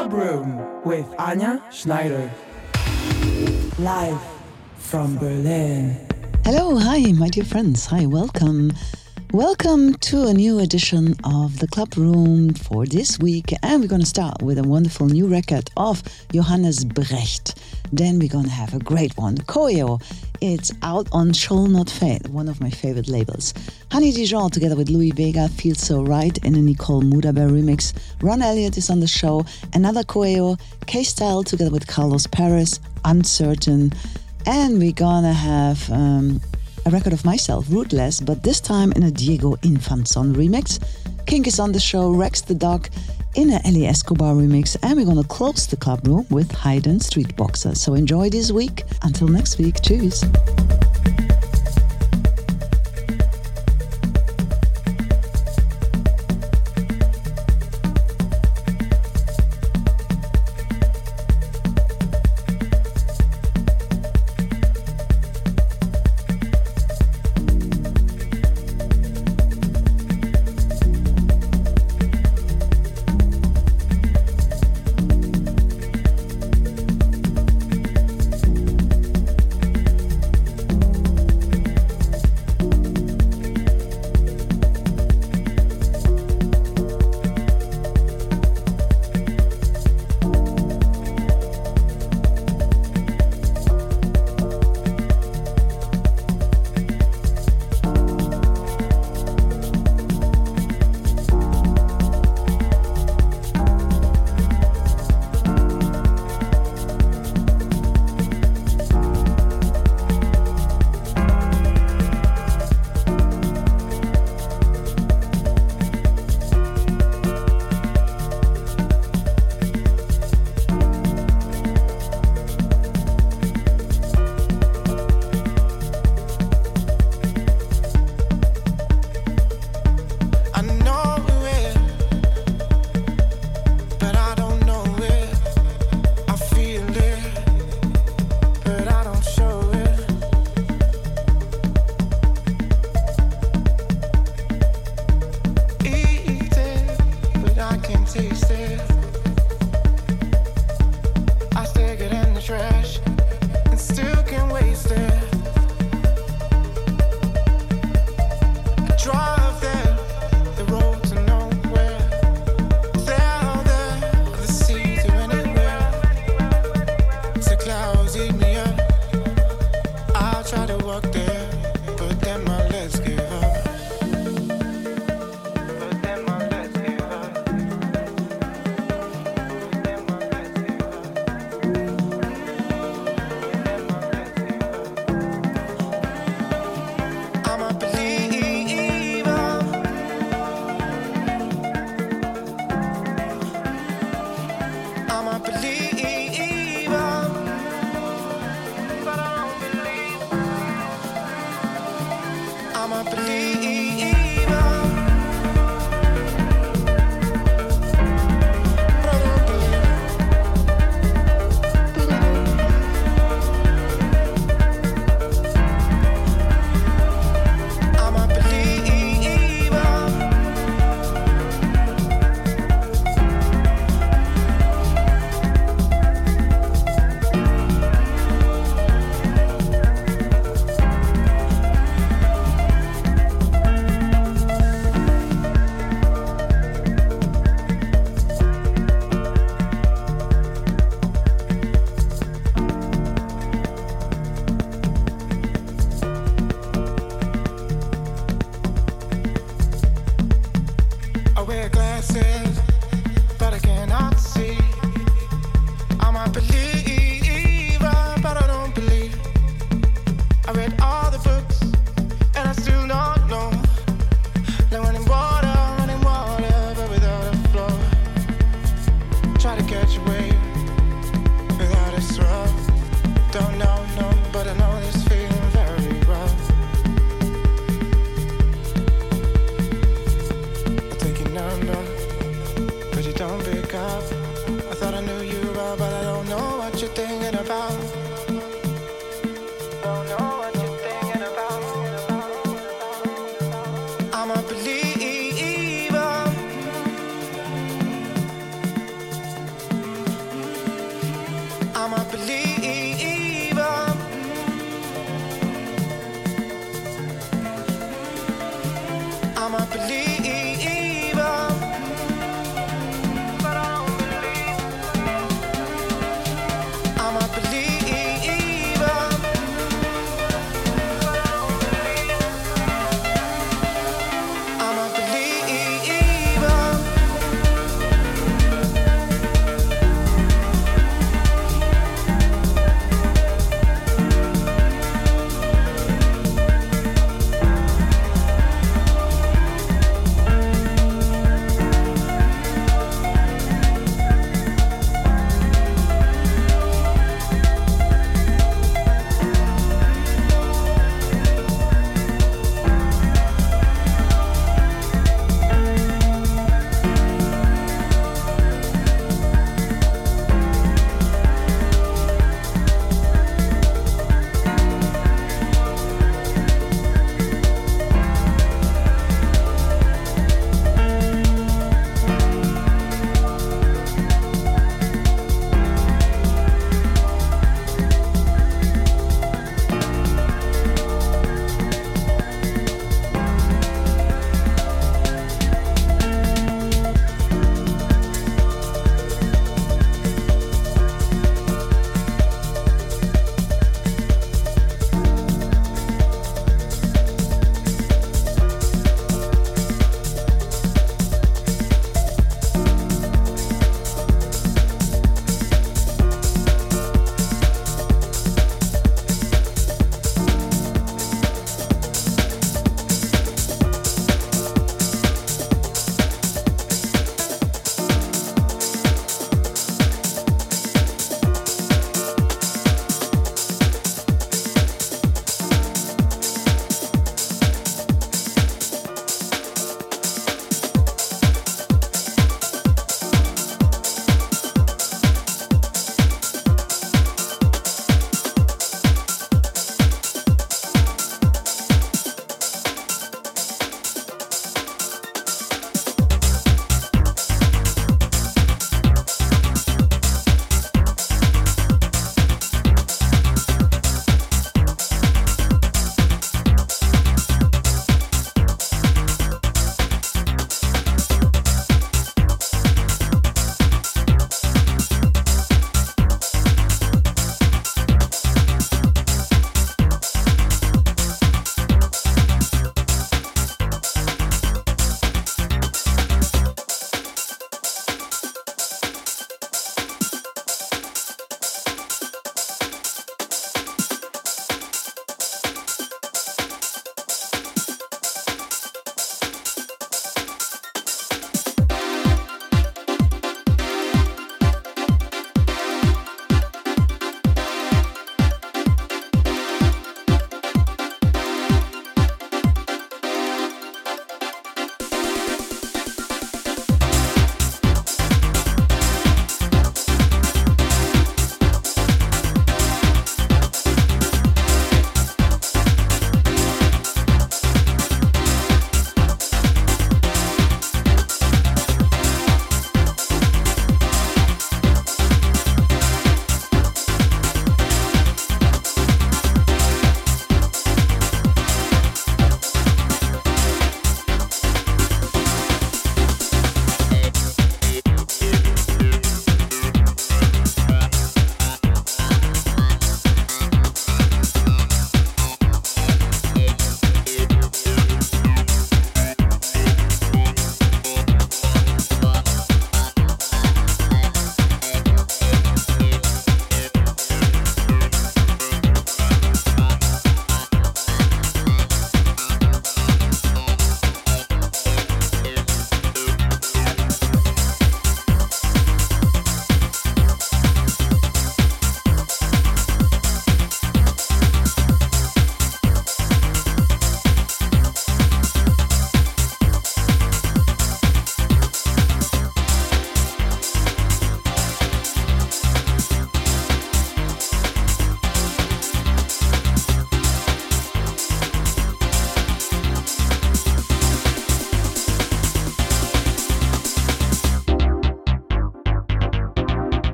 Club Room with Anja Schneider. Live from Berlin. Hello, hi, my dear friends. Hi, welcome. Welcome to a new edition of the Club Room for this week. And we're going to start with a wonderful new record of Johannes Brecht. Then we're going to have a great one, Coeo. It's out on Shall Not Fade, one of my favorite labels. Honey Dijon together with Louie Vega feels so right in a Nicole Moudaber remix. Ron Elliott is on the show. Another Coeo, K Style together with Carlos Perez, Uncertain. And we're gonna have um, a record of myself, Rootless, but this time in a Diego Infanzon remix. Kink is on the show, Rex the Dog in a Eli Escobar remix, and we're gonna close the club room with Hayden Street Boxer. So enjoy this week. Until next week, cheers.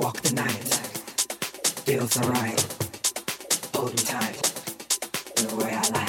walk the night. Feels alright. Hold me tight. The way I like.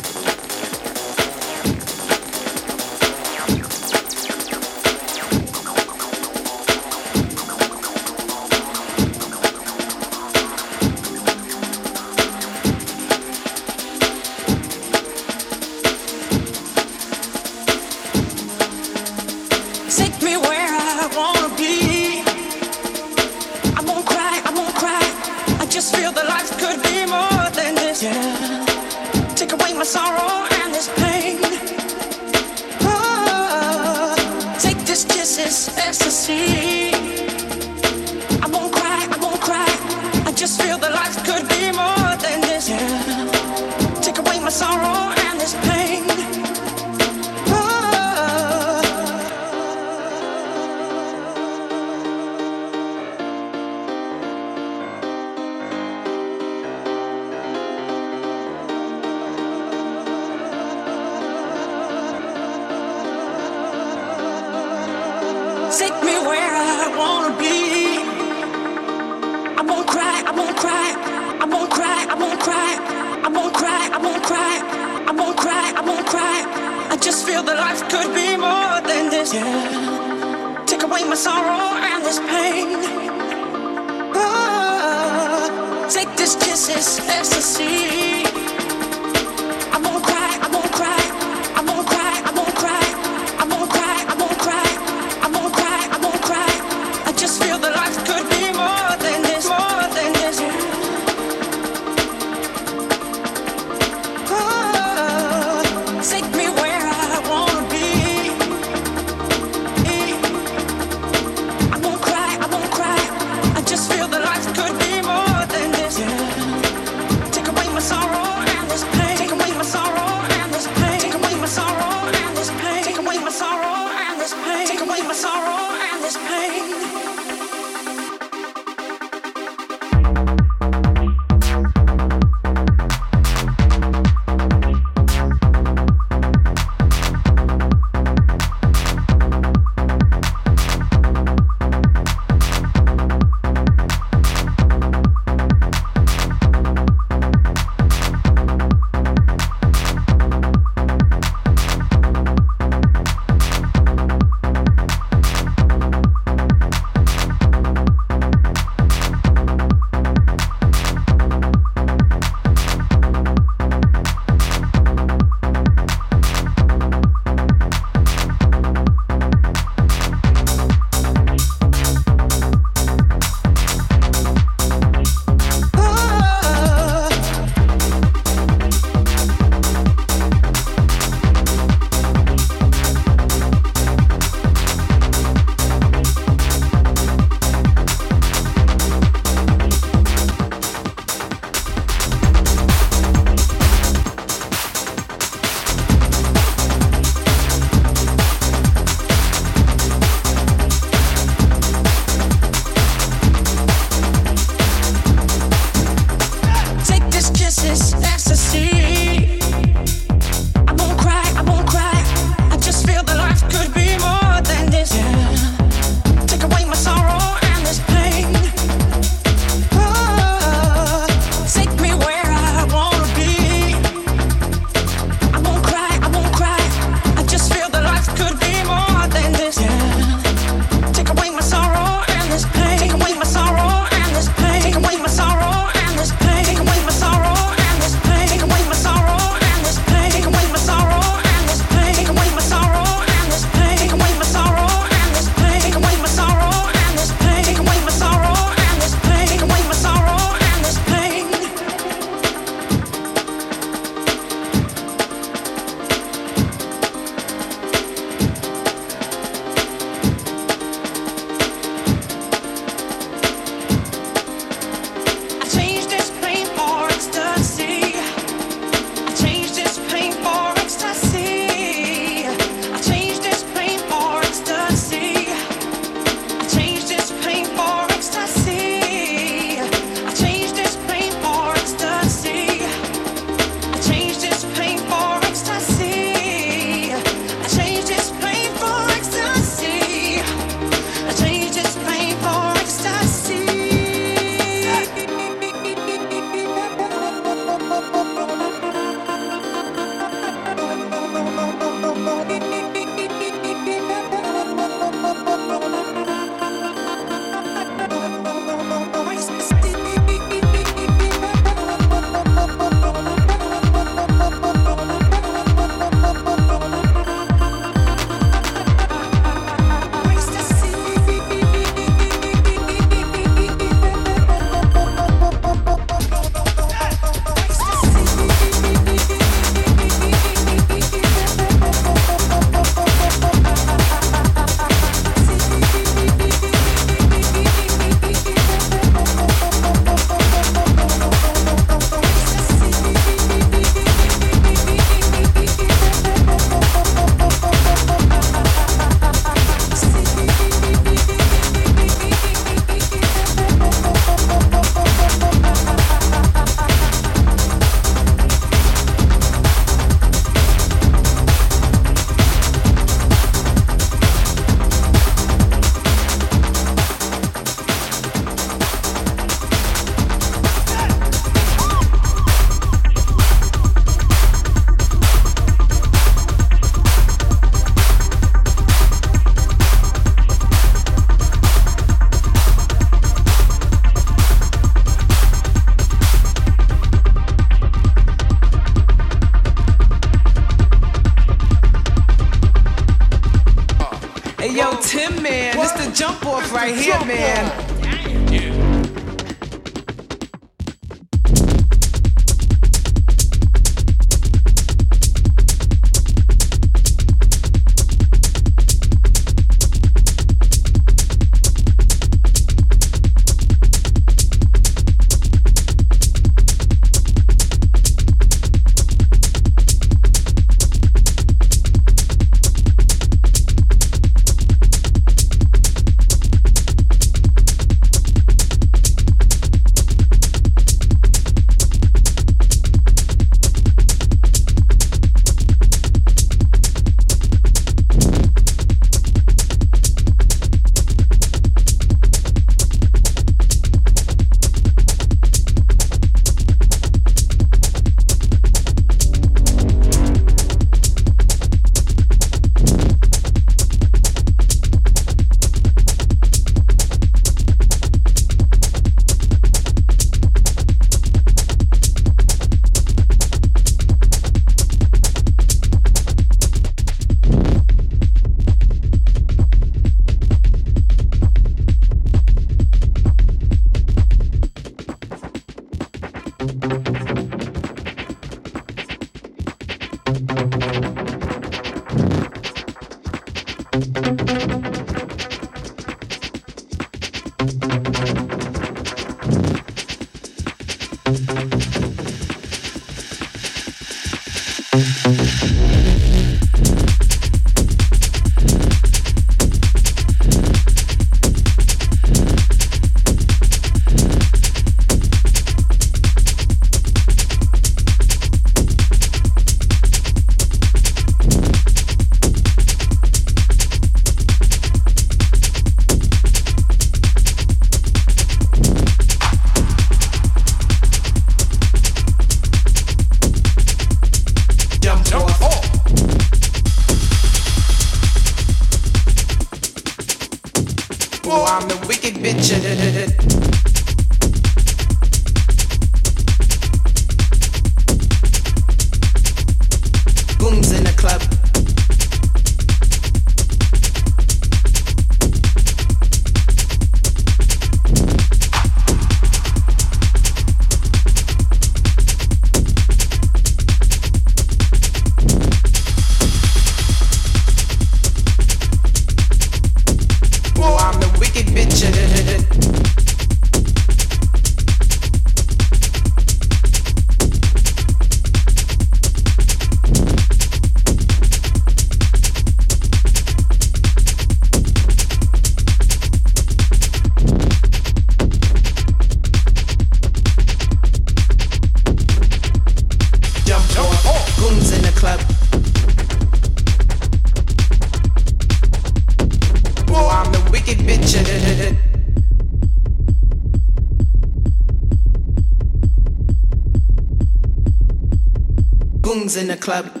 Club.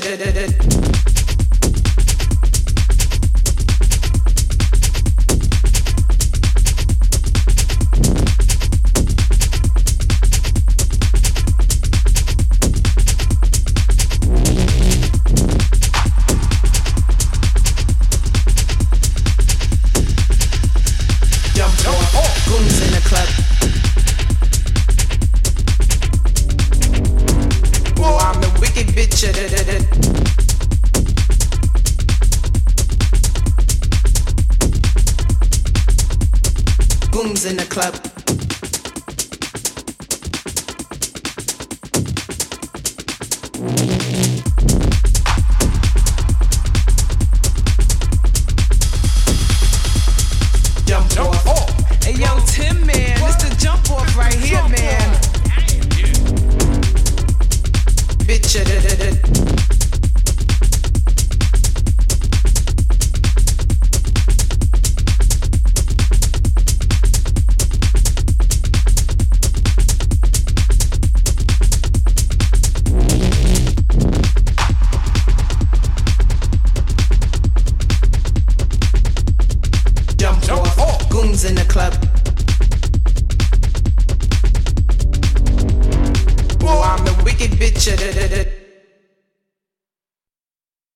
shit.